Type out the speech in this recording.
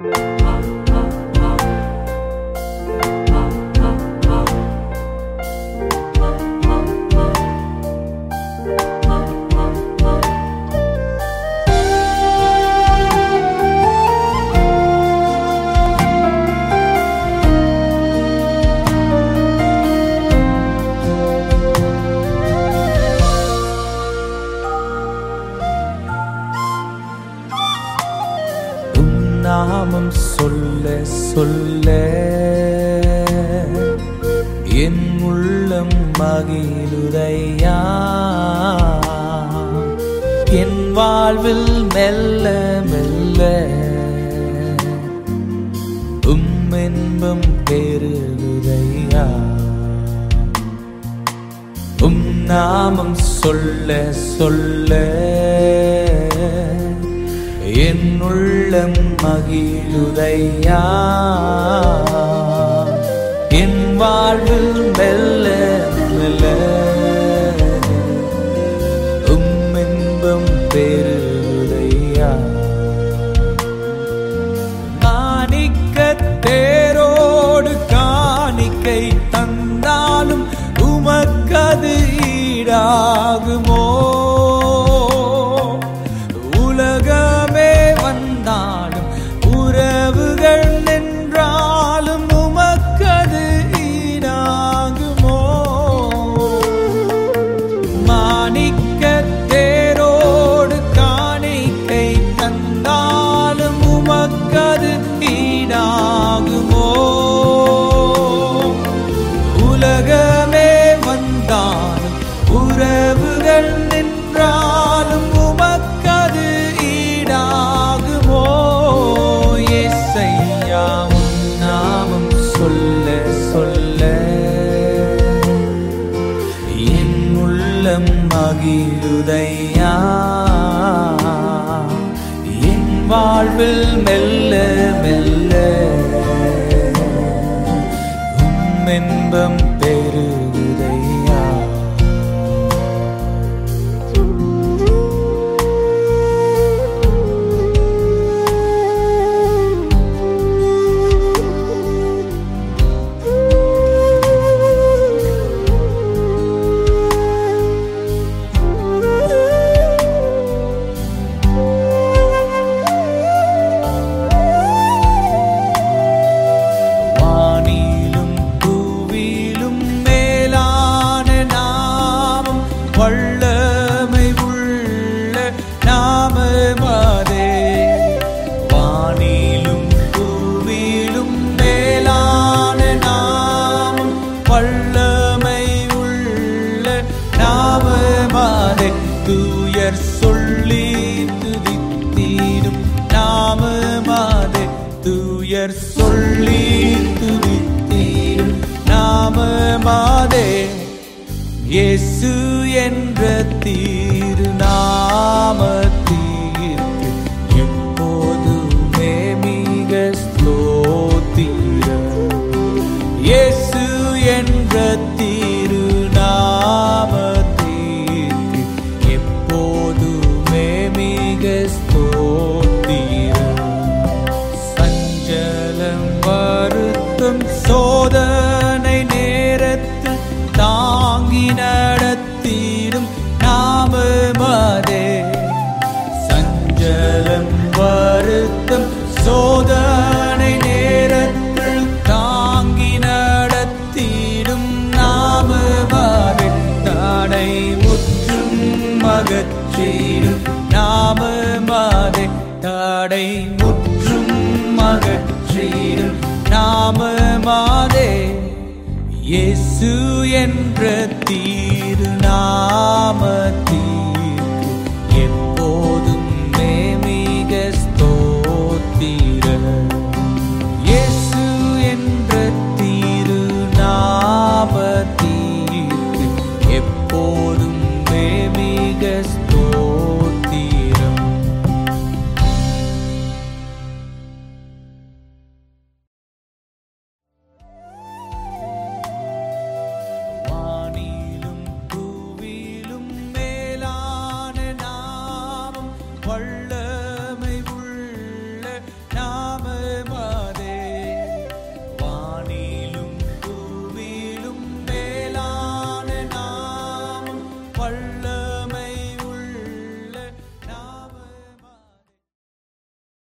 உம் நாமம் சொல்ல சொல்ல. என் உள்ளம் மகிழுதையா? என் வாழ்வில் மெல்ல மெல்ல. உம் இன்பம் பெருகுதையா? உம் நாமம் சொல்ல சொல்ல. என்னுள்ளம் மகிழுதையா? என் வாழ்வில் மெல்ல மெல்ல 산다. உள்ளம் மகிழுதையா? என் வாழ்வில் மெல்ல மெல்ல உம் இன்பம் துயர் சொல்லி துதித்தீர் நாமமாதே. இயேசு என்ற தீ தடை முற்றும் மகற்றிடும் நாமமதே. தடை முற்றும் மகற்றிடும் நாமமாதே. இயேசு என்ற தீ